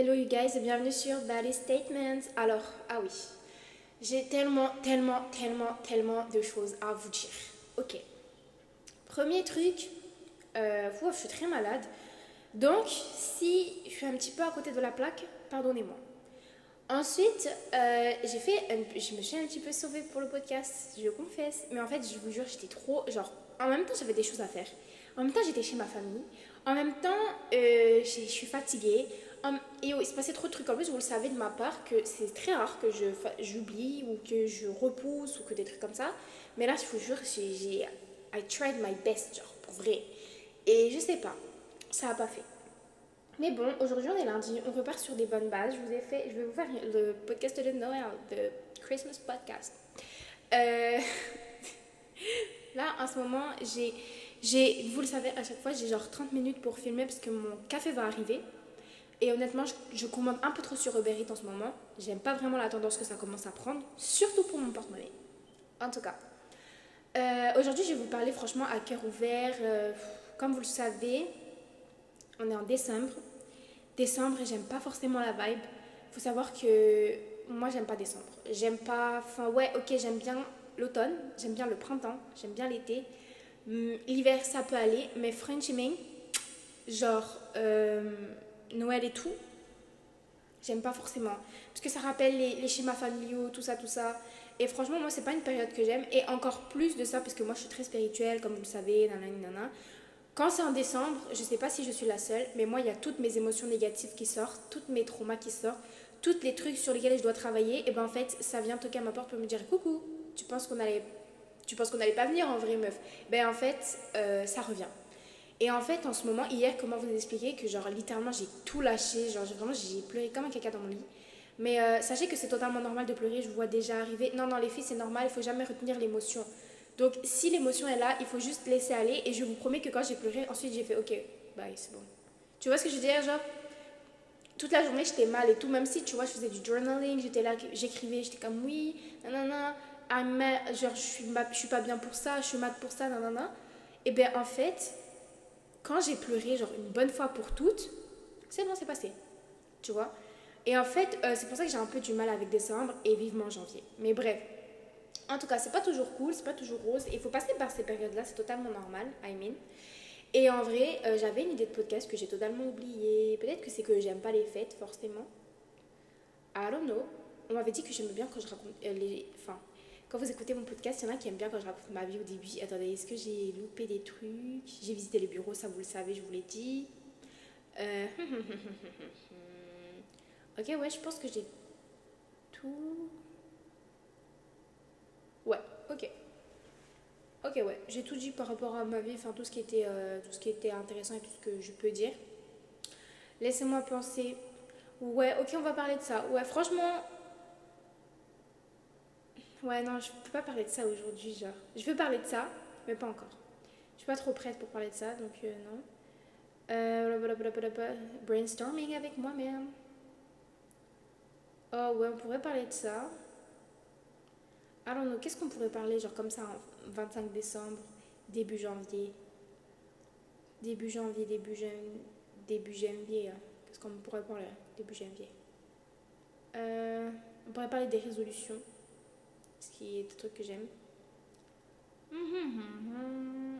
Hello you guys et bienvenue sur Body Statements. Alors, ah oui, j'ai tellement, tellement, tellement, tellement de choses à vous dire. Ok. Premier truc, euh, je suis très malade. Donc, si je suis un petit peu à côté de la plaque, pardonnez-moi. Ensuite, euh, j'ai fait, je me suis un petit peu sauvée pour le podcast, je confesse. Mais en fait, je vous jure, j'étais trop, genre, en même temps, j'avais des choses à faire. En même temps, j'étais chez ma famille. En même temps, euh, je suis fatiguée. Et il se passait trop de trucs. En plus, vous le savez de ma part que c'est très rare que je j'oublie ou que je repousse ou que des trucs comme ça. Mais là, je vous jure, j'ai I tried my best, genre, pour vrai. Et je sais pas, ça a pas fait. Mais bon, aujourd'hui on est lundi, on repart sur des bonnes bases. Je vous ai fait, je vais vous faire le podcast de Noël, le Christmas podcast. Euh, là, en ce moment, j'ai, j'ai, vous le savez, à chaque fois, j'ai genre 30 minutes pour filmer parce que mon café va arriver. Et honnêtement, je, commande un peu trop sur Uber Eats en ce moment. J'aime pas vraiment la tendance que ça commence à prendre, surtout pour mon porte-monnaie. En tout cas, euh, aujourd'hui, je vais vous parler franchement à cœur ouvert. Euh, comme vous le savez, on est en décembre. Décembre, j'aime pas forcément la vibe. Faut savoir que moi, j'aime pas décembre. J'aime pas. Enfin, ouais, ok, j'aime bien l'automne, j'aime bien le printemps, j'aime bien l'été. Hum, l'hiver, ça peut aller, mais Frenching, genre. Euh, Noël et tout, j'aime pas forcément. Parce que ça rappelle les, schémas familiaux, tout ça, tout ça. Et franchement, moi, c'est pas une période que j'aime. Et encore plus de ça, parce que moi, je suis très spirituelle, comme vous le savez, nanana, nanana. Quand c'est en décembre, je sais pas si je suis la seule, mais moi, il y a toutes mes émotions négatives qui sortent, toutes mes traumas qui sortent, tous les trucs sur lesquels je dois travailler. Et ben en fait, ça vient toquer à ma porte pour me dire Coucou, tu penses qu'on allait. Tu penses qu'on n'allait pas venir en vrai, meuf? Ben en fait, euh, ça revient. Et en fait, en ce moment, hier, comment vous expliquer que, genre, littéralement, j'ai tout lâché. Genre, vraiment, j'ai pleuré comme un caca dans mon lit. Mais euh, sachez que c'est totalement normal de pleurer. Je vous vois déjà arriver. Non, non, les filles, c'est normal. Il faut jamais retenir l'émotion. Donc, si l'émotion est là, il faut juste laisser aller. Et je vous promets que quand j'ai pleuré, ensuite, j'ai fait OK, bye, c'est bon. Tu vois ce que je veux dire Genre, toute la journée, j'étais mal et tout. Même si, tu vois, je faisais du journaling, j'étais là, j'écrivais, j'étais comme oui, nanana. genre, je suis, je suis pas bien pour ça, je suis mal pour ça, nanana. Et bien, en fait quand j'ai pleuré, genre une bonne fois pour toutes, c'est bon, c'est passé. Tu vois? Et en fait, euh, c'est pour ça que j'ai un peu du mal avec décembre et vivement janvier. Mais bref. En tout cas, c'est pas toujours cool, c'est pas toujours rose. Il faut passer par ces périodes-là, c'est totalement normal, I mean. Et en vrai, euh, j'avais une idée de podcast que j'ai totalement oubliée. Peut-être que c'est que j'aime pas les fêtes, forcément. I don't know. On m'avait dit que j'aime bien quand je raconte euh, les. Enfin, quand vous écoutez mon podcast, il y en a qui aiment bien quand je raconte ma vie au début. Attendez, est-ce que j'ai loupé des trucs? J'ai visité les bureaux, ça vous le savez, je vous l'ai dit. Euh, ok, ouais, je pense que j'ai tout. Ouais, ok. Ok, ouais, j'ai tout dit par rapport à ma vie, enfin tout ce qui était, euh, tout ce qui était intéressant et tout ce que je peux dire. Laissez-moi penser. Ouais, ok, on va parler de ça. Ouais, franchement, Ouais, non, je peux pas parler de ça aujourd'hui, genre. Je veux parler de ça, mais pas encore. Je suis pas trop prête pour parler de ça, donc euh, non. Euh, brainstorming avec moi-même. Oh ouais, on pourrait parler de ça. Alors, non, qu'est-ce qu'on pourrait parler, genre comme ça, en 25 décembre, début janvier? Début janvier, début, janvier, début janvier. Hein. Qu'est-ce qu'on pourrait parler début janvier? Euh, On pourrait parler des résolutions ce qui est un truc que j'aime.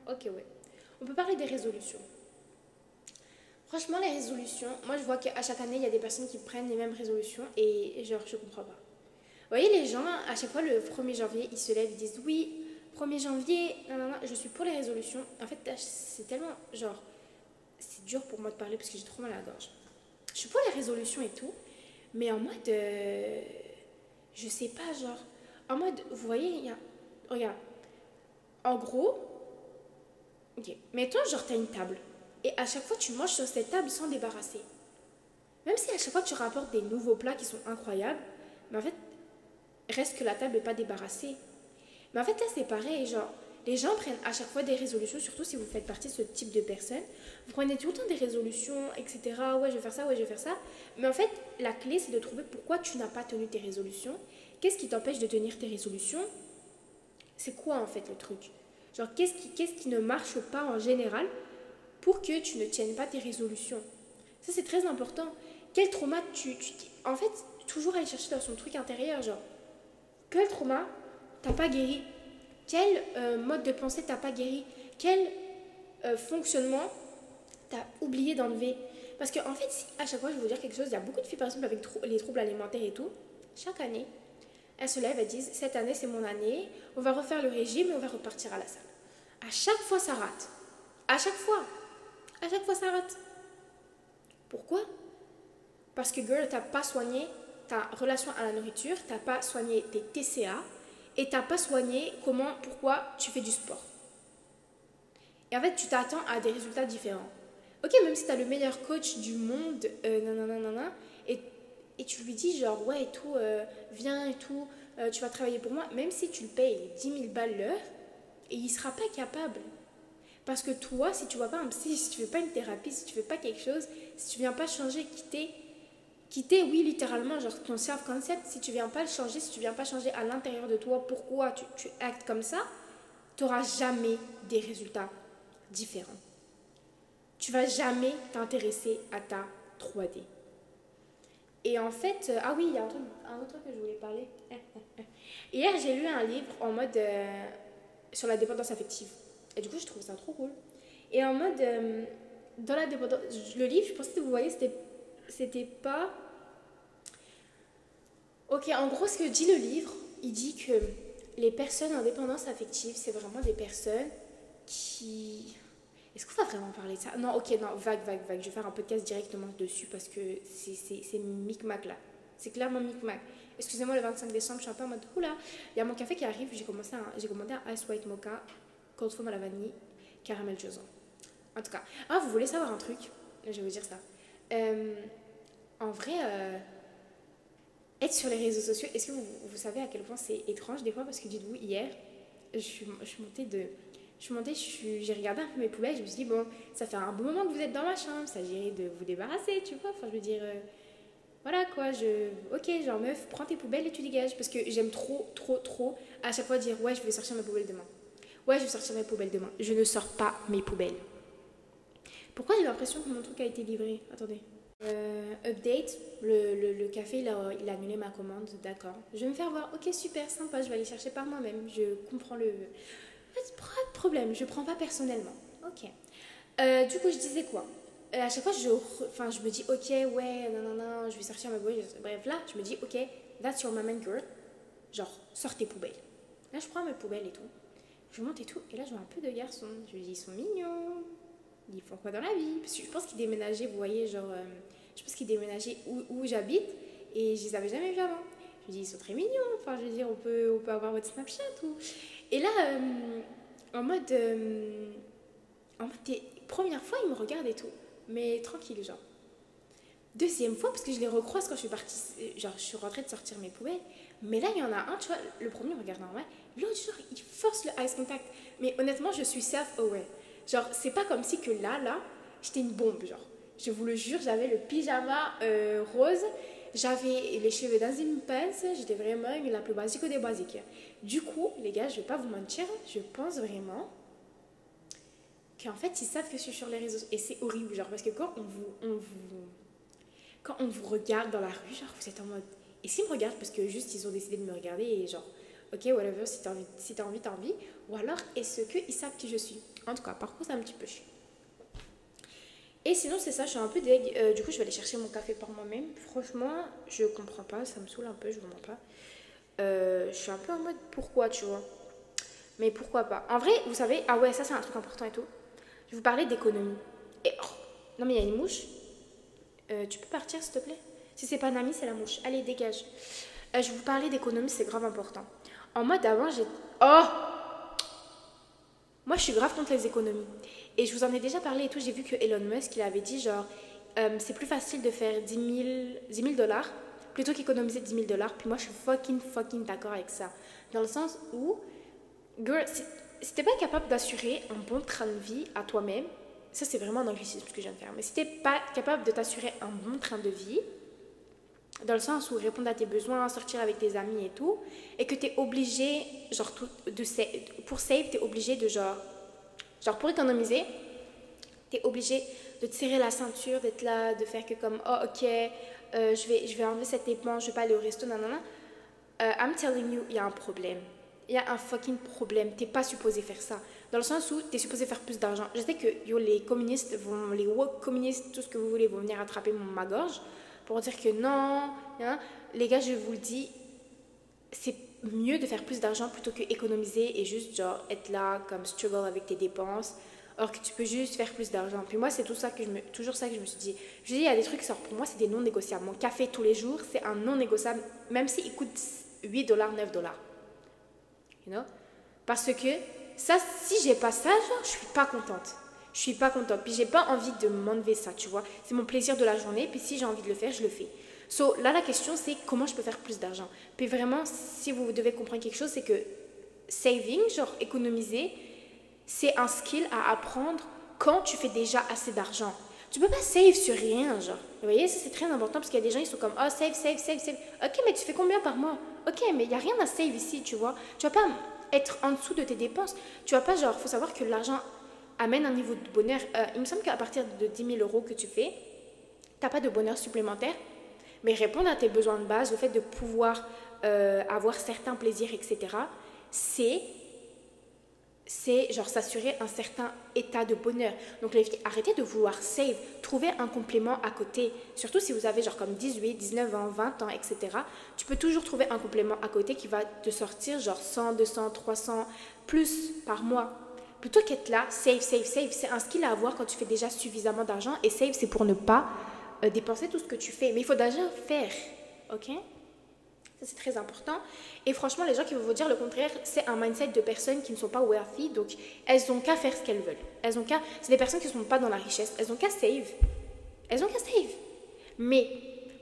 Ok, ouais. On peut parler des résolutions. Franchement, les résolutions, moi je vois qu'à chaque année, il y a des personnes qui prennent les mêmes résolutions et genre, je comprends pas. Vous voyez, les gens, à chaque fois, le 1er janvier, ils se lèvent, ils disent oui, 1er janvier, non, non, non, je suis pour les résolutions. En fait, c'est tellement, genre, c'est dur pour moi de parler parce que j'ai trop mal à la gorge. Je suis pour les résolutions et tout, mais en mode, euh, je sais pas, genre, en mode, vous voyez, y a. Regarde. En gros, ok, mettons, genre, t'as une table. Et à chaque fois, tu manges sur cette table sans débarrasser. Même si à chaque fois, tu rapportes des nouveaux plats qui sont incroyables, mais en fait, reste que la table n'est pas débarrassée. Mais en fait, là, c'est pareil. Genre, les gens prennent à chaque fois des résolutions, surtout si vous faites partie de ce type de personnes. Vous prenez tout le temps des résolutions, etc. Ouais, je vais faire ça, ouais, je vais faire ça. Mais en fait, la clé, c'est de trouver pourquoi tu n'as pas tenu tes résolutions Qu'est-ce qui t'empêche de tenir tes résolutions? C'est quoi en fait le truc? Genre, qu'est-ce qui, qu'est-ce qui ne marche pas en général pour que tu ne tiennes pas tes résolutions? Ça, c'est très important. quel trauma tu, en fait toujours aller chercher dans son truc intérieur genre quel trauma t'as pas guéri? Quel euh, mode de pensée t'as pas guéri? Quel euh, fonctionnement t'as oublié d'enlever? Parce qu'en en fait à chaque fois je vais vous dire quelque chose il y a beaucoup de filles par exemple avec les troubles alimentaires et tout chaque année elles se lèvent elles disent cette année c'est mon année. On va refaire le régime et on va repartir à la salle. À chaque fois ça rate. À chaque fois. À chaque fois ça rate. Pourquoi? Parce que girl t'as pas soigné ta relation à la nourriture t'as pas soigné tes TCA et t'as pas soigné comment, pourquoi tu fais du sport. Et en fait, tu t'attends à des résultats différents. Ok, même si tu as le meilleur coach du monde, euh, nanana, et, et tu lui dis genre, ouais, et tout, euh, viens et tout, euh, tu vas travailler pour moi, même si tu le payes 10 000 balles l'heure, et il sera pas capable. Parce que toi, si tu vois pas un psy, si tu fais pas une thérapie, si tu fais pas quelque chose, si tu viens pas changer, quitter quitter, oui, littéralement, genre ton self-concept, si tu viens pas le changer, si tu viens pas changer à l'intérieur de toi pourquoi tu, tu actes comme ça, tu n'auras jamais des résultats différents. Tu vas jamais t'intéresser à ta 3D. Et en fait, euh, ah oui, il y a un, autre truc que je voulais parler. Hier, j'ai lu un livre en mode euh, sur la dépendance affective. Et du coup, je trouve ça trop cool. Et en mode, euh, dans la dépendance, le livre, je pensais que vous voyez, c'était c'était pas. Ok, en gros, ce que dit le livre, il dit que les personnes en dépendance affective, c'est vraiment des personnes qui. Est-ce qu'on va vraiment parler de ça? Non, ok, non, vague, vague, vague. Je vais faire un podcast directement dessus parce que c'est micmac là. C'est clairement micmac. Excusez-moi, le 25 décembre, je suis un peu en mode oula, il y a mon café qui arrive. J'ai commencé j'ai commandé un ice white mocha, cold foam à la vanille, caramel joson. En tout cas, ah, vous voulez savoir un truc? Je vais vous dire ça. Euh, en vrai, euh, être sur les réseaux sociaux, est-ce que vous, vous, savez à quel point c'est étrange des fois? Parce que dites-vous, hier, je suis, je suis montée de. Je suis montée, j'ai regardé un peu mes poubelles, je me suis dit, bon, ça fait un bon moment que vous êtes dans ma chambre, ça s'agirait de vous débarrasser, tu vois. Enfin, je veux dire, euh, voilà quoi, je. Ok, genre meuf, prends tes poubelles et tu dégages. Parce que j'aime trop, trop, trop à chaque fois dire, ouais, je vais sortir mes poubelles demain. Ouais, je vais sortir mes poubelles demain. Je ne sors pas mes poubelles. Pourquoi j'ai l'impression que mon truc a été livré? Attendez. Euh, update, le, le, café il a, il a annulé ma commande, d'accord. Je vais me faire voir, ok super sympa, je vais aller chercher par moi-même, je comprends le... De problème, je prends pas personnellement. Ok. Euh, du coup je disais quoi? Euh, À chaque fois je, enfin, je me dis ok ouais, non non non, je vais sortir ma poubelle, bref là je me dis ok, that's your maman girl, genre sors tes poubelles. Là je prends mes poubelles et tout, je monte et tout, et là je vois un peu de garçons, je me dis ils sont mignons, ils font quoi dans la vie? Parce que je pense qu'ils déménageaient, vous voyez, genre, euh, je pense qu'ils déménageaient où, où j'habite et je les avais jamais vus avant. Je me dis, ils sont très mignons, enfin, je veux dire, on peut, on peut avoir votre Snapchat ou. Et là, euh, en mode. Euh, en mode, première fois, ils me regardent et tout, mais tranquille, genre. Deuxième fois, parce que je les recroise quand je suis partie, genre, je suis rentrée de sortir mes poubelles. Mais là, il y en a un, tu vois, le premier regarde normal, l'autre, genre, il force le eye contact. Mais honnêtement, je suis self-aware. Genre, c'est pas comme si que là, là, j'étais une bombe, genre. Je vous le jure, j'avais le pyjama euh, rose, j'avais les cheveux dans une pince, j'étais vraiment la plus basique des basiques. Du coup, les gars, je vais pas vous mentir, je pense vraiment qu'en fait, ils savent que je suis sur les réseaux. Et c'est horrible, genre, parce que quand on vous, quand on vous regarde dans la rue, genre, vous êtes en mode. Et s'ils me regardent parce que juste ils ont décidé de me regarder et genre, ok, whatever, si t'as envie, si t'as envie. Ou alors, est-ce qu'ils savent qui je suis? En tout cas, par contre, c'est un petit peu chiant. Et sinon, c'est ça, je suis un peu deg. Euh, du coup, je vais aller chercher mon café par moi-même. Franchement, je comprends pas, ça me saoule un peu, je vous mens pas. Euh, je suis un peu en mode pourquoi, tu vois? Mais pourquoi pas? En vrai, vous savez, ah ouais, ça c'est un truc important et tout. Je vous parler d'économie. Et oh, non, mais il y a une mouche. Euh, tu peux partir, s'il te plaît? Si c'est pas Nami, c'est la mouche. Allez, dégage. je vais vous parler d'économie, c'est grave important. En mode avant, j'ai. Oh Moi, je suis grave contre les économies. Et je vous en ai déjà parlé et tout. J'ai vu que Elon Musk, il avait dit genre, euh, c'est plus facile de faire 10 000 dollars plutôt qu'économiser 10 000 dollars. Puis moi, je suis fucking, fucking d'accord avec ça. Dans le sens où, girl, si t'es pas capable d'assurer un bon train de vie à toi-même, ça c'est vraiment un anglicisme ce que je viens de faire, mais si t'es pas capable de t'assurer un bon train de vie, dans le sens où répondre à tes besoins, sortir avec tes amis et tout, et que tu es obligé, genre, tout, de, pour save, tu obligé de, genre, genre, pour économiser, Tu es obligé de te serrer la ceinture, d'être là, de faire que comme, oh ok, euh, je, vais, je vais enlever cette dépense, je vais pas aller au resto, non. Euh, I'm telling you, il y a un problème. Il y a un fucking problème. T'es pas supposé faire ça. Dans le sens où tu es supposé faire plus d'argent. Je sais que les communistes, vont, les woke communistes, tout ce que vous voulez, vont venir attraper ma gorge pour dire que non. Hein. Les gars, je vous le dis, c'est mieux de faire plus d'argent plutôt que économiser et juste genre être là comme struggle avec tes dépenses alors que tu peux juste faire plus d'argent. Puis moi, c'est tout ça que je me, toujours ça que je me suis dit. Je dis, il y a des trucs, pour moi, c'est des non négociables. Mon café tous les jours, c'est un non négociable, même s'il coûte 8 dollars, 9 dollars. You know? Parce que ça, si j'ai pas ça, genre, je suis pas contente. Je suis pas contente. Puis j'ai pas envie de m'enlever ça, tu vois. C'est mon plaisir de la journée. Puis si j'ai envie de le faire, je le fais. So là, la question, c'est comment je peux faire plus d'argent? Puis vraiment, si vous devez comprendre quelque chose, c'est que saving, genre économiser, c'est un skill à apprendre quand tu fais déjà assez d'argent. Tu peux pas save sur rien, genre. Vous voyez, ça c'est très important parce qu'il y a des gens, ils sont comme, oh, save, save, save, save. Ok, mais tu fais combien par mois? Ok, mais il n'y a rien à save ici, tu vois. Tu vas pas être en dessous de tes dépenses. Tu vas pas, genre, faut savoir que l'argent amène un niveau de bonheur. Euh, il me semble qu'à partir de 10 000 euros que tu fais, tu n'as pas de bonheur supplémentaire. Mais répondre à tes besoins de base, le fait de pouvoir euh, avoir certains plaisirs, etc., c'est c'est genre s'assurer un certain état de bonheur. Donc les arrêtez de vouloir save, trouvez un complément à côté. Surtout si vous avez genre comme 18, 19 ans, 20 ans, etc. Tu peux toujours trouver un complément à côté qui va te sortir genre 100, 200, 300, plus par mois. Plutôt qu'être là, save, save, save, c'est un skill à avoir quand tu fais déjà suffisamment d'argent. Et save, c'est pour ne pas euh, dépenser tout ce que tu fais. Mais il faut déjà faire, ok? Ça, c'est très important. Et franchement, les gens qui vont vous dire le contraire, c'est un mindset de personnes qui ne sont pas wealthy. Donc, elles ont qu'à faire ce qu'elles veulent. Elles ont qu'à... C'est des personnes qui ne sont pas dans la richesse. Elles ont qu'à save. Elles ont qu'à save. Mais,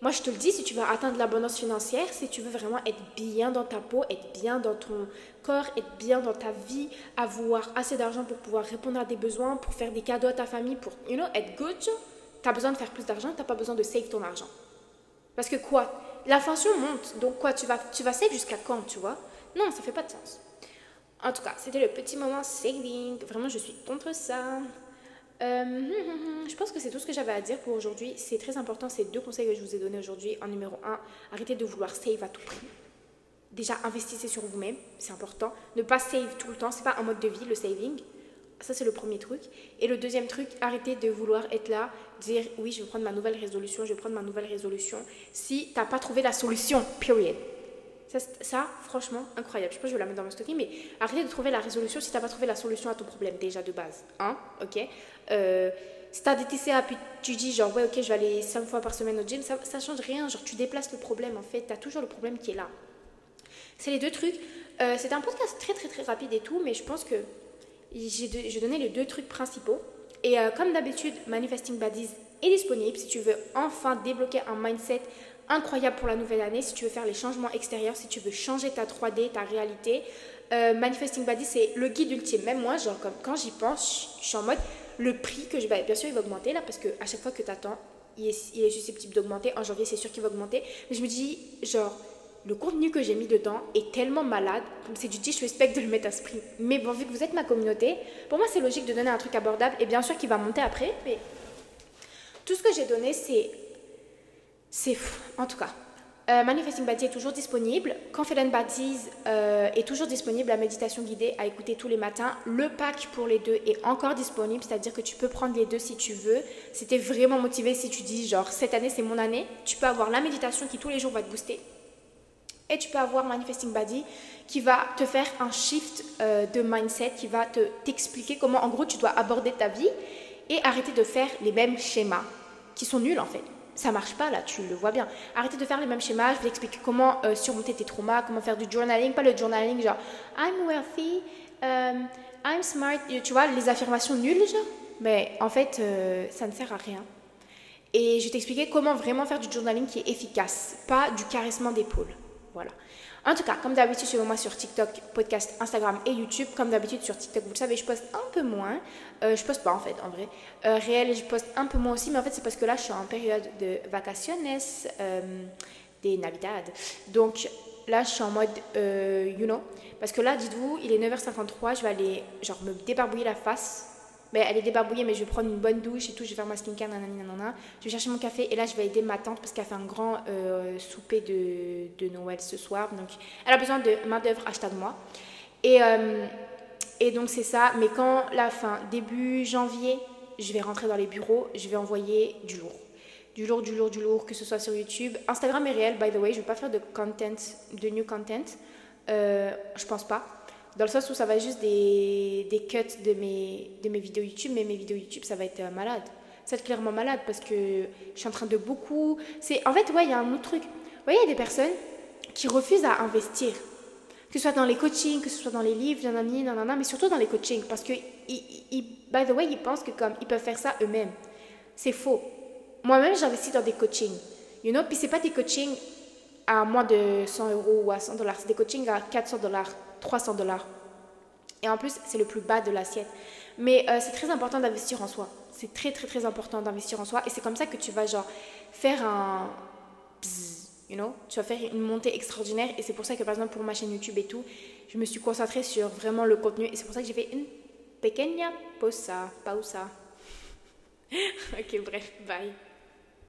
moi, je te le dis, si tu veux atteindre l'abondance financière, si tu veux vraiment être bien dans ta peau, être bien dans ton corps, être bien dans ta vie, avoir assez d'argent pour pouvoir répondre à des besoins, pour faire des cadeaux à ta famille, pour, you know, être good, tu as besoin de faire plus d'argent, tu pas besoin de save ton argent. Parce que quoi? L'inflation monte, donc quoi Tu vas, tu vas save jusqu'à quand, tu vois? Non, ça fait pas de sens. En tout cas, c'était le petit moment saving. Vraiment, je suis contre ça. Euh, je pense que c'est tout ce que j'avais à dire pour aujourd'hui. C'est très important, ces deux conseils que je vous ai donnés aujourd'hui. En numéro 1, arrêtez de vouloir save à tout prix. Déjà, investissez sur vous-même, c'est important. Ne pas save tout le temps, c'est pas un mode de vie, le saving. Ça, c'est le premier truc. Et le deuxième truc, arrêtez de vouloir être là, dire oui, je vais prendre ma nouvelle résolution, je vais prendre ma nouvelle résolution, si tu n'as pas trouvé la solution, period. Ça, franchement, incroyable. Je pense que je vais la mettre dans mon stocking, mais arrêtez de trouver la résolution si tu n'as pas trouvé la solution à ton problème, déjà de base. Hein Ok? Euh, Si tu as des TCA, puis tu dis genre, ouais, ok, je vais aller 5 fois par semaine au gym, ça ne change rien. Genre, tu déplaces le problème, en fait. Tu as toujours le problème qui est là. C'est les deux trucs. Euh, C'était un podcast très, très, très rapide et tout, mais je pense que j'ai donné les deux trucs principaux. Et euh, comme d'habitude, Manifesting Buddies est disponible si tu veux enfin débloquer un mindset incroyable pour la nouvelle année, si tu veux faire les changements extérieurs, si tu veux changer ta 3D, ta réalité. Euh, Manifesting Buddies, c'est le guide ultime. Même moi, genre, quand j'y pense, je suis en mode le prix que je. vais... bien sûr, il va augmenter là, parce qu'à chaque fois que tu attends, il est, il est susceptible d'augmenter. En janvier, c'est sûr qu'il va augmenter. Mais je me dis, genre, le contenu que j'ai mis dedans est tellement malade, c'est du disrespect de le mettre à ce prix. Mais bon, vu que vous êtes ma communauté, pour moi c'est logique de donner un truc abordable et bien sûr qu'il va monter après, mais tout ce que j'ai donné c'est. C'est fou, en tout cas. Euh, Manifesting Body est toujours disponible. Confident Bodies euh, est toujours disponible. La méditation guidée à écouter tous les matins. Le pack pour les deux est encore disponible, c'est-à-dire que tu peux prendre les deux si tu veux. C'était vraiment motivé si tu dis genre cette année c'est mon année. Tu peux avoir la méditation qui tous les jours va te booster et tu peux avoir Manifesting Body qui va te faire un shift euh, de mindset, qui va te t'expliquer comment en gros tu dois aborder ta vie et arrêter de faire les mêmes schémas qui sont nuls en fait. Ça marche pas là, tu le vois bien. Arrêtez de faire les mêmes schémas. Je vais t'expliquer comment euh, surmonter tes traumas, comment faire du journaling, pas le journaling genre I'm wealthy, um, I'm smart, tu vois, les affirmations nulles genre. Mais en fait, euh, ça ne sert à rien. Et je vais t'expliquer comment vraiment faire du journaling qui est efficace, pas du caressement d'épaule. Voilà. En tout cas, comme d'habitude, suivez-moi sur TikTok, podcast, Instagram et YouTube. Comme d'habitude, sur TikTok, vous le savez, je poste un peu moins. Euh, je poste pas en fait, en vrai. Euh, réel, je poste un peu moins aussi, mais en fait, c'est parce que là, je suis en période de vacaciones, euh, des Navidad. Donc là, je suis en mode, euh, you know. Parce que là, dites-vous, il est 9h53, je vais aller, genre, me débarbouiller la face. Ben, elle est débarbouillée, mais je vais prendre une bonne douche et tout, je vais faire ma skincare, nanani, nanana. Je vais chercher mon café et là, je vais aider ma tante parce qu'elle fait un grand euh, souper de, de, Noël ce soir. Donc, elle a besoin de main-d'œuvre achetée de moi. Et, euh, et donc, c'est ça. Mais quand la fin, début janvier, je vais rentrer dans les bureaux, je vais envoyer du lourd. Du lourd, du lourd, du lourd, que ce soit sur YouTube. Instagram est réel, by the way, je ne vais pas faire de content, de new content. Euh, je pense pas. Dans le sens où ça va juste des, cuts de mes, vidéos YouTube, mais mes vidéos YouTube, ça va être euh, malade. Ça va être clairement malade parce que je suis en train de beaucoup. En fait, ouais, il y a un autre truc. Vous voyez, il y a des personnes qui refusent à investir. Que ce soit dans les coachings, que ce soit dans les livres, nanani, nanana, mais surtout dans les coachings. Parce que, by the way, ils pensent que comme ils peuvent faire ça eux-mêmes. C'est faux. Moi-même, j'investis dans des coachings. You know, puis c'est pas des coachings à moins de 100 euros ou à 100 dollars. C'est des coachings à 400 dollars. 300 dollars. Et en plus, c'est le plus bas de l'assiette. Mais euh, c'est très important d'investir en soi. C'est très, très, très important d'investir en soi. Et c'est comme ça que tu vas, genre, faire un. you know? Tu vas faire une montée extraordinaire. Et c'est pour ça que, par exemple, pour ma chaîne YouTube et tout, je me suis concentrée sur vraiment le contenu. Et c'est pour ça que j'ai fait une pequeña pausa. Pausa. ok, bref, bye.